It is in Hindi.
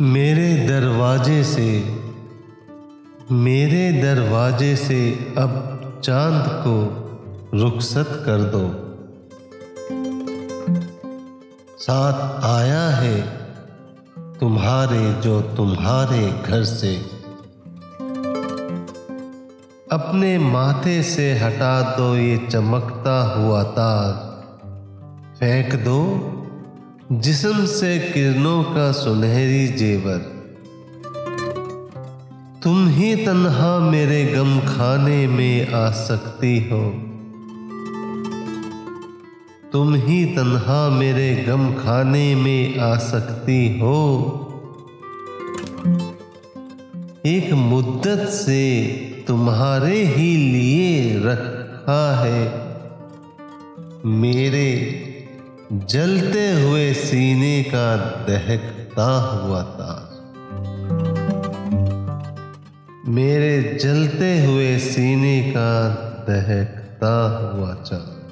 दरवाजे से, मेरे दरवाजे से अब चाँद को रुखसत कर दो। साथ आया है तुम्हारे जो तुम्हारे घर से। अपने माथे से हटा दो ये चमकता हुआ ताज फेंक दो जिस्म से किरणों का सुनहरी जेवर। तुम ही तन्हा मेरे गम खाने में आ सकती हो। तुम ही तन्हा मेरे गम खाने में आ सकती हो। एक मुद्दत से तुम्हारे ही लिए रखा है। मेरे जलते हुए सीने का दहकता हुआ ताज मेरे जलते हुए सीने का दहकता हुआ चाँद